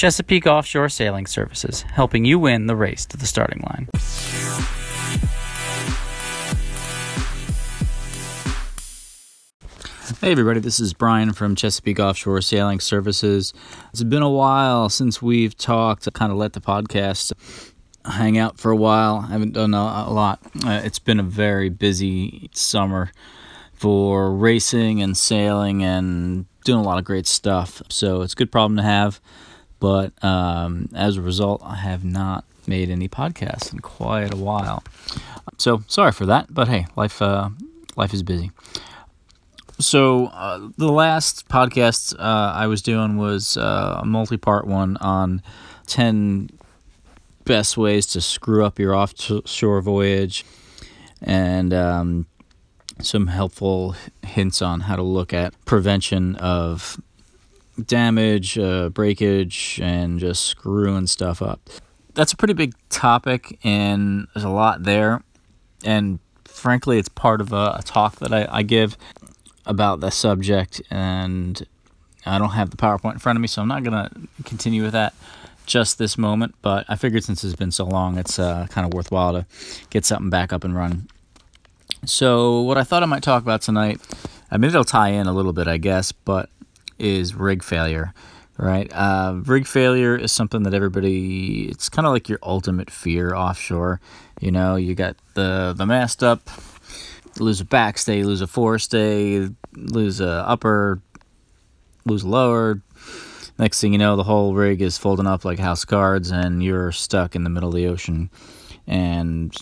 Chesapeake Offshore Sailing Services, helping you win the race to the starting line. Hey, everybody, this is Brian from Chesapeake Offshore Sailing Services. It's been a while since we've talked, I kind of let the podcast hang out for a while. I haven't done a, lot. Uh, it's been a very busy summer for racing and sailing and doing a lot of great stuff. So it's a good problem to have. But um, as a result, I have not made any podcasts in quite a while. So sorry for that. But hey, life uh, life is busy. So uh, the last podcast uh, I was doing was uh, a multi-part one on ten best ways to screw up your offshore voyage, and um, some helpful hints on how to look at prevention of damage, uh, breakage, and just screwing stuff up. That's a pretty big topic, and there's a lot there. And frankly, it's part of a, a talk that I, I give about the subject, and I don't have the PowerPoint in front of me, so I'm not going to continue with that just this moment. But I figured since it's been so long, it's uh, kind of worthwhile to get something back up and running. So, what I thought I might talk about tonight, I mean, it'll tie in a little bit, I guess, but is rig failure, right? Uh, rig failure is something that everybody, it's kind of like your ultimate fear offshore. You know, you got the, the mast up, lose a backstay, lose a forestay, lose a upper, lose a lower. Next thing you know, the whole rig is folding up like house cards, and you're stuck in the middle of the ocean, and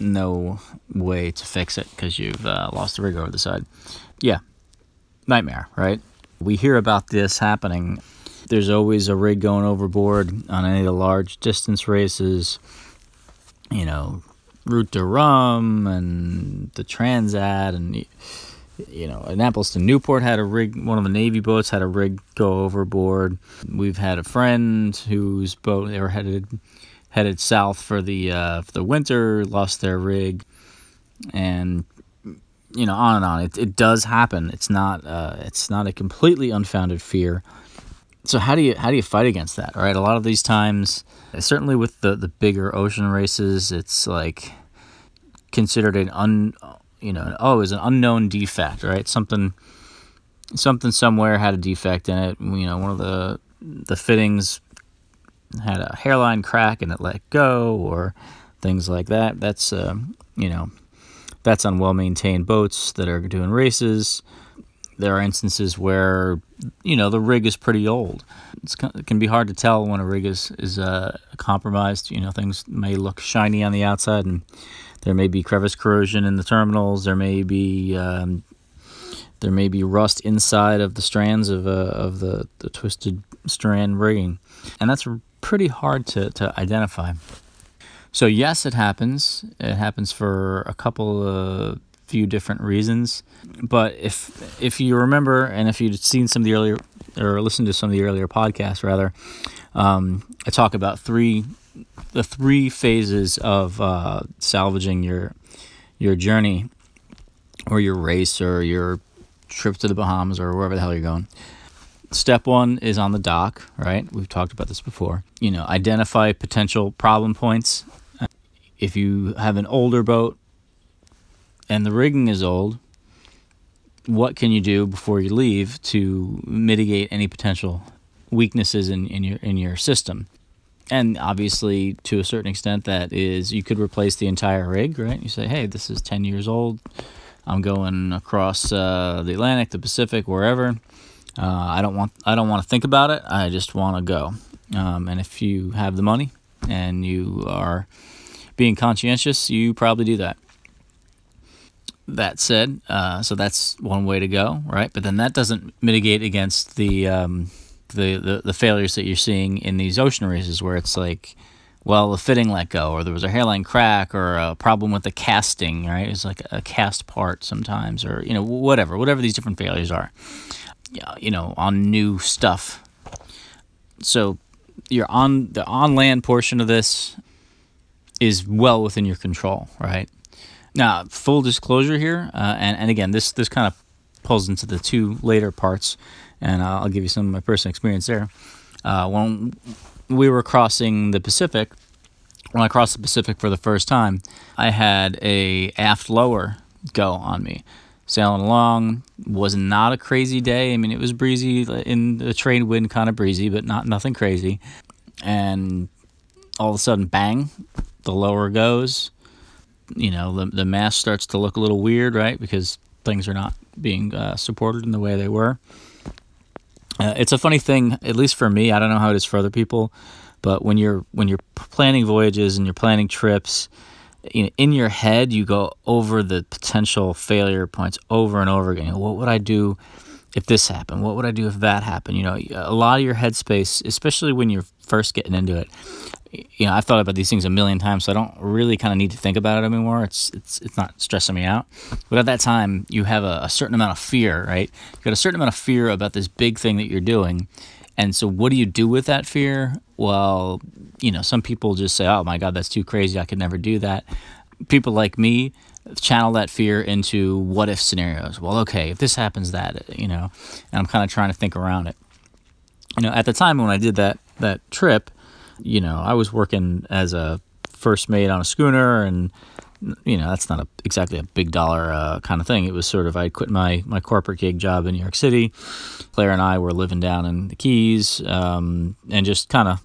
no way to fix it because you've uh, lost the rig over the side. Yeah, nightmare, right? We hear about this happening. There's always a rig going overboard on any of the large distance races. You know, Route du Rhum and the Transat and you know, Annapolis to Newport had a rig. One of the Navy boats had a rig go overboard. We've had a friend whose boat they were headed headed south for the uh, for the winter, lost their rig, and you know, on and on. It, it does happen. It's not uh, it's not a completely unfounded fear. So how do you how do you fight against that? Right, a lot of these times, certainly with the the bigger ocean races, it's like considered an un you know oh it's an unknown defect, right? Something something somewhere had a defect in it. You know, one of the the fittings had a hairline crack and it let go, or things like that. That's uh, you know that's on well maintained boats that are doing races. There are instances where you know the rig is pretty old. It's, it can be hard to tell when a rig is is uh, compromised. You know things may look shiny on the outside, and there may be crevice corrosion in the terminals. There may be um, there may be rust inside of the strands of uh, of the, the twisted strand rigging, and that's pretty hard to, to identify. So yes, it happens. It happens for a couple of few different reasons. But if if you remember, and if you'd seen some of the earlier or listened to some of the earlier podcasts, rather, um, I talk about three the three phases of uh, salvaging your your journey or your race or your trip to the Bahamas or wherever the hell you're going. Step one is on the dock, right? We've talked about this before. You know, identify potential problem points if you have an older boat and the rigging is old, what can you do before you leave to mitigate any potential weaknesses in, in your in your system? And obviously, to a certain extent, that is you could replace the entire rig, right? You say, hey, this is ten years old. I'm going across uh, the Atlantic, the Pacific, wherever. Uh, I don't want I don't want to think about it. I just want to go. Um, and if you have the money and you are being conscientious, you probably do that. That said, uh, so that's one way to go, right? But then that doesn't mitigate against the, um, the, the the failures that you're seeing in these ocean races, where it's like, well, the fitting let go, or there was a hairline crack, or a problem with the casting, right? It's like a cast part sometimes, or you know, whatever, whatever these different failures are. You know, on new stuff. So you're on the on land portion of this is well within your control, right? Now, full disclosure here, uh, and, and again, this, this kind of pulls into the two later parts, and I'll give you some of my personal experience there. Uh, when we were crossing the Pacific, when I crossed the Pacific for the first time, I had a aft lower go on me. Sailing along was not a crazy day. I mean, it was breezy in the trade wind, kind of breezy, but not nothing crazy. And all of a sudden, bang, the lower goes. You know, the the mast starts to look a little weird, right? Because things are not being uh, supported in the way they were. Uh, it's a funny thing, at least for me. I don't know how it is for other people, but when you're when you're planning voyages and you're planning trips, know, in your head you go over the potential failure points over and over again. What would I do if this happened? What would I do if that happened? You know, a lot of your headspace, especially when you're first getting into it, you know, I've thought about these things a million times, so I don't really kind of need to think about it anymore. It's it's it's not stressing me out. But at that time, you have a, a certain amount of fear, right? You got a certain amount of fear about this big thing that you're doing, and so what do you do with that fear? Well, you know, some people just say, "Oh my God, that's too crazy. I could never do that." People like me channel that fear into what if scenarios. Well, okay, if this happens, that you know, and I'm kind of trying to think around it. You know, at the time when I did that that trip you know, I was working as a first mate on a schooner, and you know, that's not a, exactly a big dollar uh, kind of thing. It was sort of I quit my my corporate gig job in New York City. Claire and I were living down in the Keys, um, and just kind of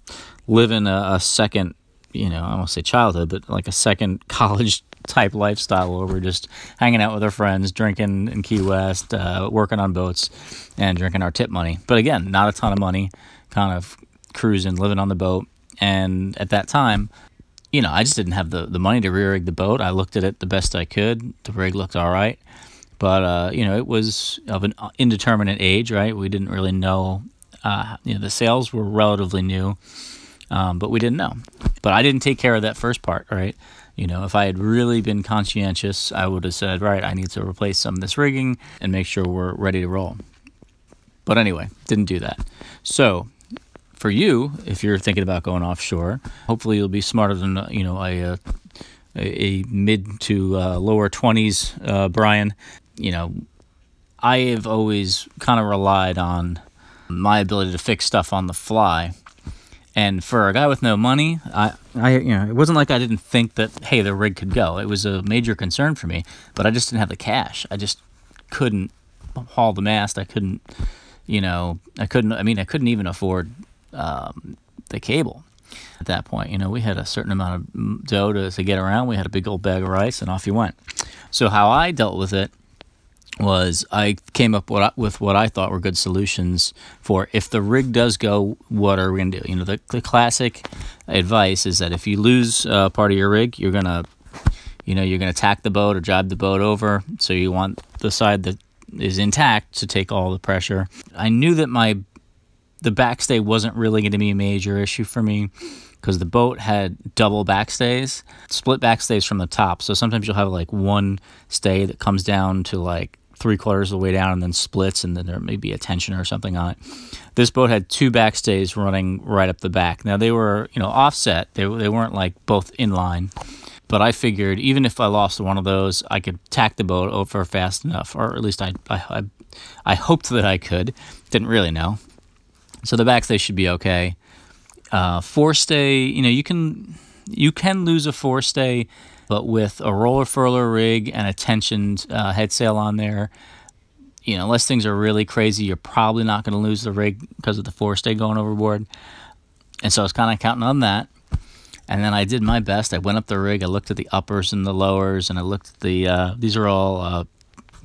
living a, a second, you know, I won't say childhood, but like a second college type lifestyle where we're just hanging out with our friends, drinking in Key West, uh, working on boats, and drinking our tip money. But again, not a ton of money, kind of cruising, living on the boat. And at that time, you know, I just didn't have the, the money to re rig the boat. I looked at it the best I could. The rig looked all right. But, uh, you know, it was of an indeterminate age, right? We didn't really know. Uh, you know, the sails were relatively new, um, but we didn't know. But I didn't take care of that first part, right? You know, if I had really been conscientious, I would have said, right, I need to replace some of this rigging and make sure we're ready to roll. But anyway, didn't do that. So for you, if you're thinking about going offshore, hopefully you'll be smarter than you know a a, a mid to uh, lower twenties uh, Brian. You know, I have always kind of relied on my ability to fix stuff on the fly. And for a guy with no money, I, I, you know, it wasn't like I didn't think that hey, the rig could go. It was a major concern for me, but I just didn't have the cash. I just couldn't haul the mast. I couldn't, you know, I couldn't. I mean, I couldn't even afford um, the cable at that point. You know, we had a certain amount of dough to, to get around. We had a big old bag of rice, and off you went. So how I dealt with it was I came up with what I thought were good solutions for if the rig does go, what are we gonna do? You know, the, the classic advice is that if you lose uh, part of your rig, you're gonna, you know, you're gonna tack the boat or drive the boat over. So you want the side that is intact to take all the pressure. I knew that my the backstay wasn't really going to be a major issue for me because the boat had double backstays, split backstays from the top. So sometimes you'll have like one stay that comes down to like three quarters of the way down and then splits, and then there may be a tension or something on it. This boat had two backstays running right up the back. Now they were, you know, offset. They they weren't like both in line. But I figured even if I lost one of those, I could tack the boat over fast enough, or at least I I, I, I hoped that I could. Didn't really know. So the backstay should be okay. Uh, forestay, you know, you can you can lose a forestay, but with a roller furler rig and a tensioned uh, head sail on there, you know, unless things are really crazy, you're probably not going to lose the rig because of the forestay going overboard. And so I was kind of counting on that. And then I did my best. I went up the rig. I looked at the uppers and the lowers, and I looked at the. Uh, these are all uh,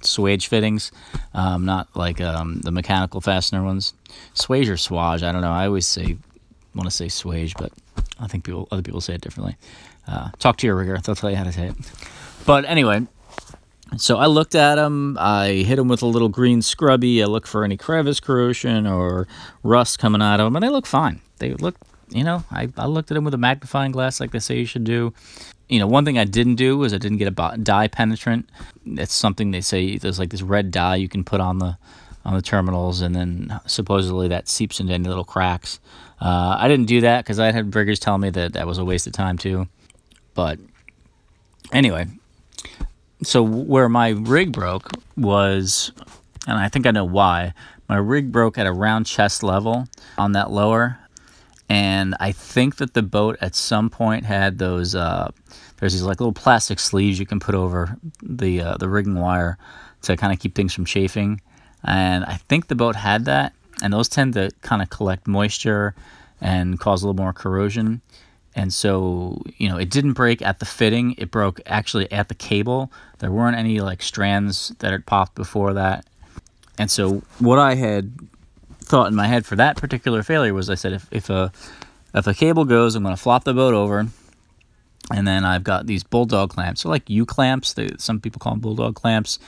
swage fittings, um, not like um, the mechanical fastener ones. Swage or swage, I don't know. I always say want to say swage, but I think people other people say it differently. Uh, talk to your rigger; they'll tell you how to say it. But anyway, so I looked at them. I hit them with a little green scrubby. I look for any crevice corrosion or rust coming out of them, and they look fine. They look, you know, I, I looked at them with a magnifying glass like they say you should do you know, one thing I didn't do was I didn't get a dye penetrant. It's something they say there's like this red dye you can put on the on the terminals, and then supposedly that seeps into any little cracks. Uh, I didn't do that because I had riggers tell me that that was a waste of time too. But anyway, so where my rig broke was, and I think I know why. My rig broke at a round chest level on that lower. And I think that the boat at some point had those. Uh, there's these like little plastic sleeves you can put over the uh, the rigging wire to kind of keep things from chafing, and I think the boat had that, and those tend to kind of collect moisture and cause a little more corrosion. And so, you know, it didn't break at the fitting. It broke actually at the cable. There weren't any like strands that had popped before that. And so, what I had thought in my head for that particular failure was I said, if, if a if a cable goes, I'm going to flop the boat over, and then I've got these bulldog clamps. So like U clamps. They, some people call them bulldog clamps.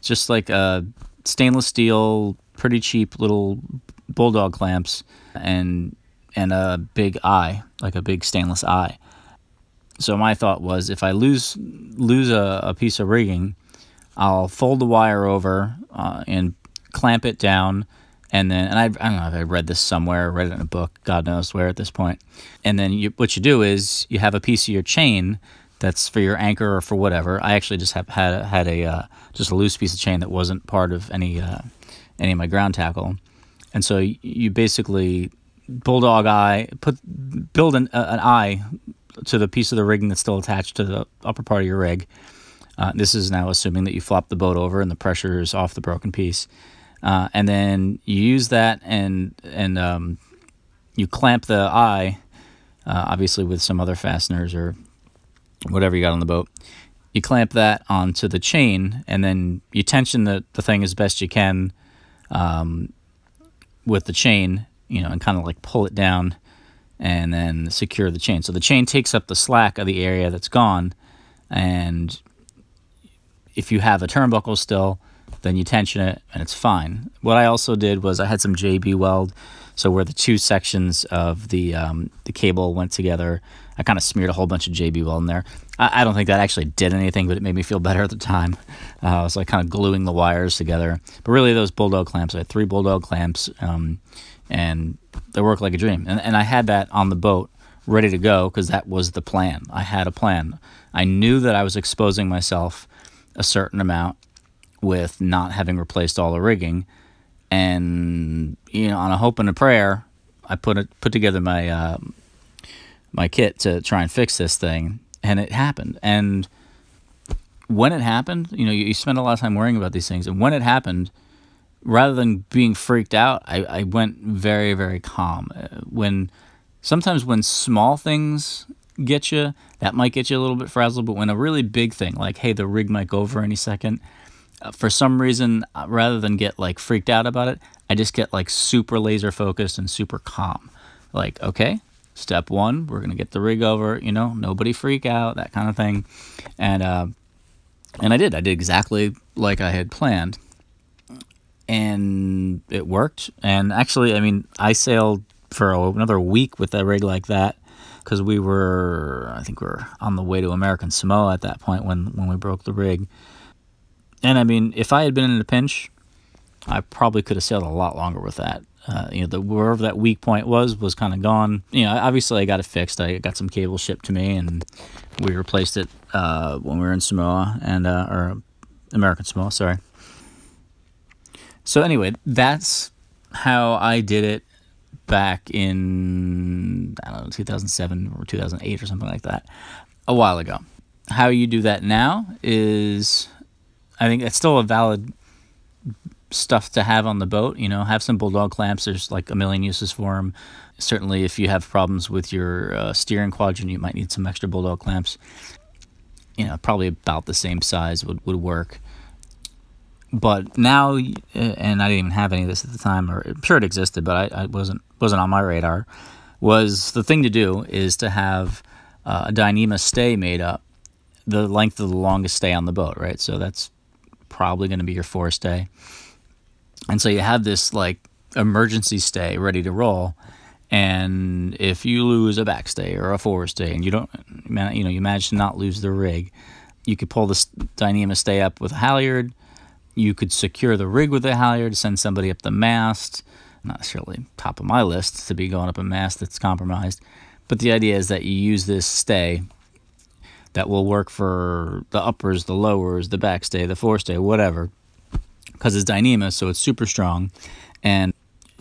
Just like a stainless steel, pretty cheap little bulldog clamps, and and a big eye, like a big stainless eye. So my thought was, if I lose lose a, a piece of rigging, I'll fold the wire over uh, and clamp it down, and then and I, I don't know if I read this somewhere, read it in a book, God knows where at this point. And then you, what you do is you have a piece of your chain that's for your anchor or for whatever. I actually just have had had a uh, just a loose piece of chain that wasn't part of any uh, any of my ground tackle, and so you basically bulldog eye, put build an, uh, an eye to the piece of the rigging that's still attached to the upper part of your rig. Uh, this is now assuming that you flop the boat over and the pressure is off the broken piece, uh, and then you use that and and um, you clamp the eye, uh, obviously with some other fasteners or whatever you got on the boat. You clamp that onto the chain, and then you tension the, the thing as best you can um, with the chain, you know, and kind of like pull it down and then secure the chain. So the chain takes up the slack of the area that's gone. And if you have a turnbuckle still, then you tension it and it's fine. What I also did was I had some JB weld. So where the two sections of the um, the cable went together, I kind of smeared a whole bunch of JB weld in there. I, I, don't think that actually did anything, but it made me feel better at the time. Uh, I was like kind of gluing the wires together. But really, those bulldog clamps, I had three bulldog clamps. Um, and they work like a dream. And, and I had that on the boat ready to go because that was the plan. I had a plan. I knew that I was exposing myself a certain amount with not having replaced all the rigging. And, you know, on a hope and a prayer, I put it, put together my, uh, my kit to try and fix this thing. And it happened. And when it happened, you know, you, you spend a lot of time worrying about these things. And when it happened, rather than being freaked out, I, I went very, very calm. Uh, when sometimes when small things get you, that might get you a little bit frazzled. But when a really big thing, like hey, the rig might go over any second, for some reason, uh, rather than get like freaked out about it, I just get like super laser focused and super calm. Like okay, step one, we're gonna get the rig over. You know, nobody freak out, that kind of thing, and uh, and I did. I did exactly like I had planned and it worked. And actually, I mean, I sailed for another week with a rig like that because we were, I think we were on the way to American Samoa at that point when when we broke the rig. And I mean, if I had been in a pinch, I probably could have sailed a lot longer with that. Uh, you know, the wherever that weak point was was kind of gone. You know, obviously I got it fixed. I got some cable shipped to me, and we replaced it uh, when we were in Samoa and uh, or American Samoa. Sorry. So anyway, that's how I did it back in I don't know 2007 or 2008 or something like that, a while ago. How you do that now is, I think it's still a valid stuff to have on the boat. You know, have some bulldog clamps. There's like a million uses for them. Certainly, if you have problems with your uh, steering quadrant, you might need some extra bulldog clamps. You know, probably about the same size would, would work but now, and I didn't even have any of this at the time, or I'm sure it existed, but I, I wasn't wasn't on my radar. Was the thing to do is to have uh, a Dyneema stay made up, the length of the longest stay on the boat, right? So that's probably going to be your forestay, and so you have this like emergency stay ready to roll. And if you lose a backstay or a forestay, and you don't, you know, you manage to not lose the rig, you could pull the Dyneema stay up with a halyard you could secure the rig with a halyard, send somebody up the mast. Not necessarily top of my list to be going up a mast that's compromised, but the idea is that you use this stay that will work for the uppers, the lowers, the backstay, the forestay, whatever, because it's Dyneema, so it's super strong, and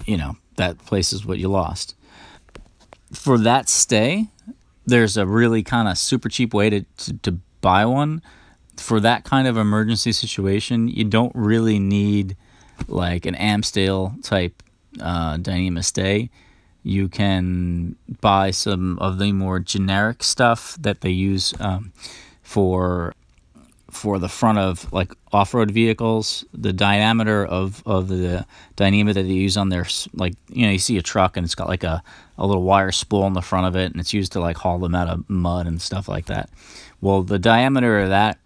you know that place is what you lost. for that stay, there's a really kind of super cheap way to, to, to buy one. For that kind of emergency situation, you don't really need like an Amsteel type uh, Dyneema stay. You can buy some of the more generic stuff that they use um, for for the front of like off-road vehicles. The diameter of, of the Dyneema that they use on their like you know you see a truck and it's got like a, a little wire spool in the front of it and it's used to like haul them out of mud and stuff like that. Well the diameter of that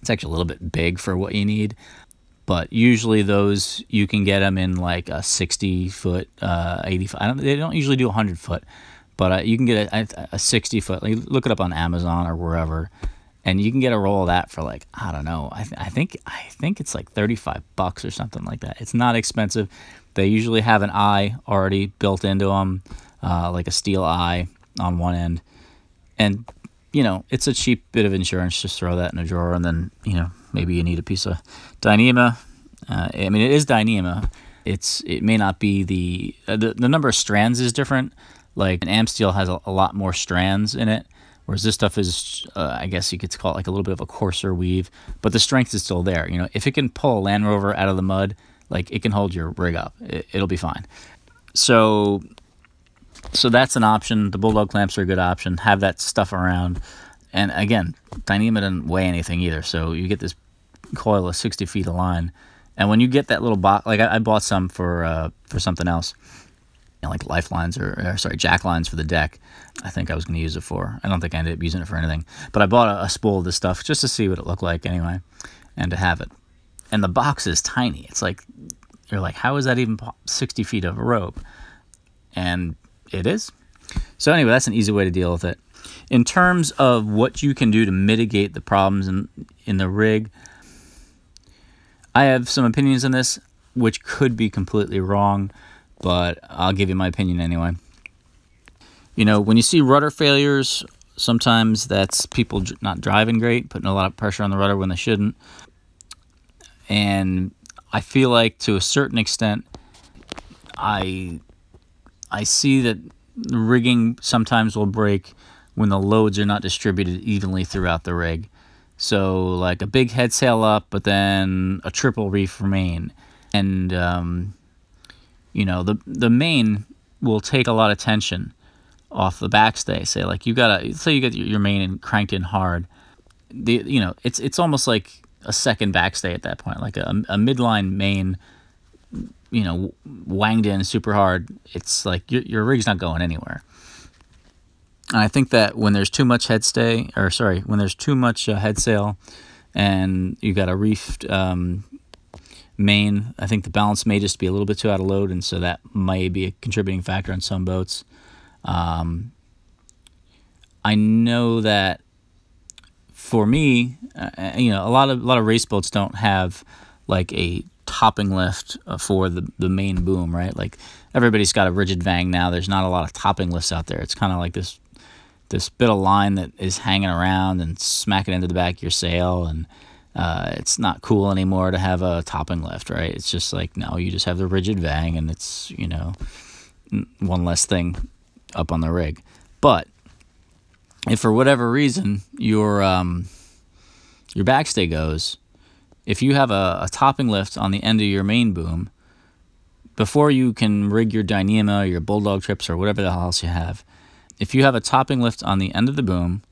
it's actually a little bit big for what you need but usually those you can get them in like a 60 foot uh 80 I don't, they don't usually do 100 foot but uh, you can get a, a 60 foot like, look it up on amazon or wherever and you can get a roll of that for like I don't know. I, th- I think I think it's like thirty five bucks or something like that. It's not expensive. They usually have an eye already built into them, uh, like a steel eye on one end, and you know it's a cheap bit of insurance. Just throw that in a drawer, and then you know maybe you need a piece of Dyneema. Uh, I mean, it is Dyneema. It's it may not be the uh, the the number of strands is different. Like an Amsteel has a, a lot more strands in it Whereas this stuff is, uh, I guess you could call it like a little bit of a coarser weave, but the strength is still there. You know, if it can pull a Land Rover out of the mud, like it can hold your rig up. It, it'll be fine. So, so that's an option. The Bulldog clamps are a good option. Have that stuff around. And again, Dyneema doesn't weigh anything either. So you get this coil of 60 feet of line. And when you get that little box, like I, I bought some for uh, for something else, you know, like lifelines or, or, sorry, jack lines for the deck. I think I was going to use it for. I don't think I ended up using it for anything, but I bought a, a, spool of this stuff just to see what it looked like anyway, and to have it. And the box is tiny. It's like you're like, how is that even 60 feet of rope? And it is. So anyway, that's an easy way to deal with it. In terms of what you can do to mitigate the problems in in the rig, I have some opinions on this, which could be completely wrong but I'll give you my opinion anyway. You know, when you see rudder failures, sometimes that's people not driving great, putting a lot of pressure on the rudder when they shouldn't. And I feel like to a certain extent, I I see that rigging sometimes will break when the loads are not distributed evenly throughout the rig. So like a big head sail up, but then a triple reef main, and um, you know the the main will take a lot of tension off the backstay. Say like you gotta say you get your main and cranked in hard. The you know it's it's almost like a second backstay at that point, like a, a midline main. You know, wanged in super hard. It's like your your rig's not going anywhere. And I think that when there's too much head stay, or sorry, when there's too much uh, head sail, and you've got a reefed um, main. I think the balance may just be a little bit too out of load, and so that may be a contributing factor on some boats. Um, I know that for me, uh, uh, you know, a lot of a lot of race boats don't have like a topping lift uh, for the the main boom, right? Like everybody's got a rigid vang now. There's not a lot of topping lifts out there. It's kind of like this this bit of line that is hanging around and smacking into the back of your sail and uh, it's not cool anymore to have a topping lift, right? It's just like no, you just have the rigid vang, and it's you know one less thing up on the rig. But if for whatever reason your um, your backstay goes, if you have a, a topping lift on the end of your main boom, before you can rig your Dyneema or your Bulldog trips or whatever the hell else you have, if you have a topping lift on the end of the boom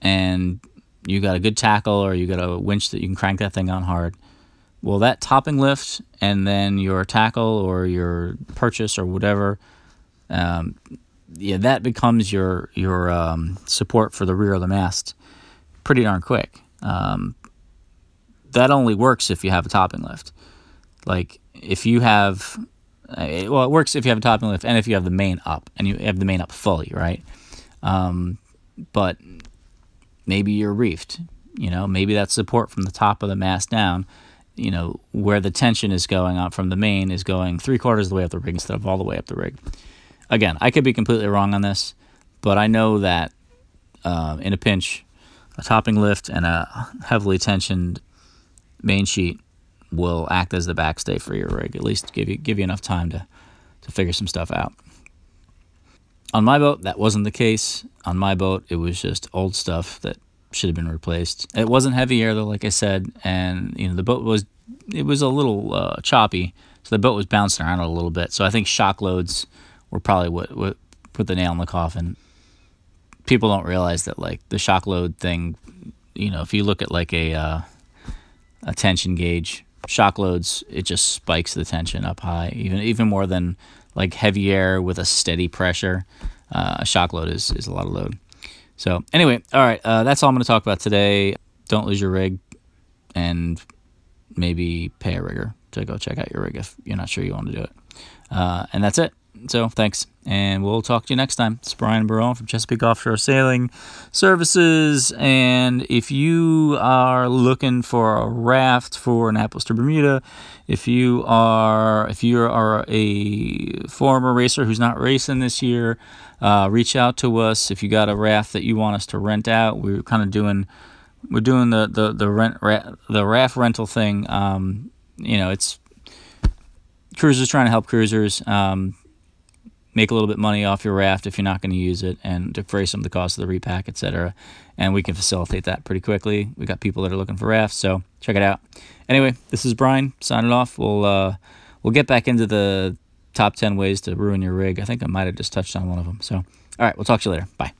and you got a good tackle or you got a winch that you can crank that thing on hard. Well, that topping lift and then your tackle or your purchase or whatever, um, yeah, that becomes your your um, support for the rear of the mast pretty darn quick. Um, that only works if you have a topping lift. Like if you have, well, it works if you have a topping lift and if you have the main up and you have the main up fully, right? Um, but maybe you're reefed. You know, maybe that support from the top of the mast down. You know, where the tension is going on from the main is going three quarters of the way up the rig instead of all the way up the rig. Again, I could be completely wrong on this, but I know that uh, in a pinch, a topping lift and a heavily tensioned main sheet will act as the backstay for your rig. At least give you give you enough time to to figure some stuff out. On my boat, that wasn't the case. On my boat, it was just old stuff that should have been replaced. It wasn't heavy air though, like I said, and you know the boat was it was a little uh, choppy, so the boat was bouncing around a little bit. So I think shock loads were probably what what put the nail in the coffin. People don't realize that like the shock load thing, you know, if you look at like a uh, a tension gauge, shock loads it just spikes the tension up high, even even more than like heavy air with a steady pressure. Uh, a shock load is is a lot of load. So anyway, all right, uh, that's all I'm going to talk about today. Don't lose your rig, and maybe pay a rigger to go check out your rig if you're not sure you want to do it. Uh, and that's it. So thanks, and we'll talk to you next time. It's Brian Barone from Chesapeake Offshore Sailing Services, and if you are looking for a raft for Annapolis to Bermuda, if you are if you are a former racer who's not racing this year, uh, reach out to us. If you got a raft that you want us to rent out, we're kind of doing we're doing the the the rent ra- the raft rental thing. Um, you know, it's cruisers trying to help cruisers. Um, make a little bit money off your raft if you're not going to use it and defray some of the cost of the repack, etc. And we can facilitate that pretty quickly. We got people that are looking for rafts, so check it out. Anyway, this is Brian signing off. We'll uh, we'll get back into the top 10 ways to ruin your rig. I think I might have just touched on one of them. So, all right, we'll talk to you later. Bye.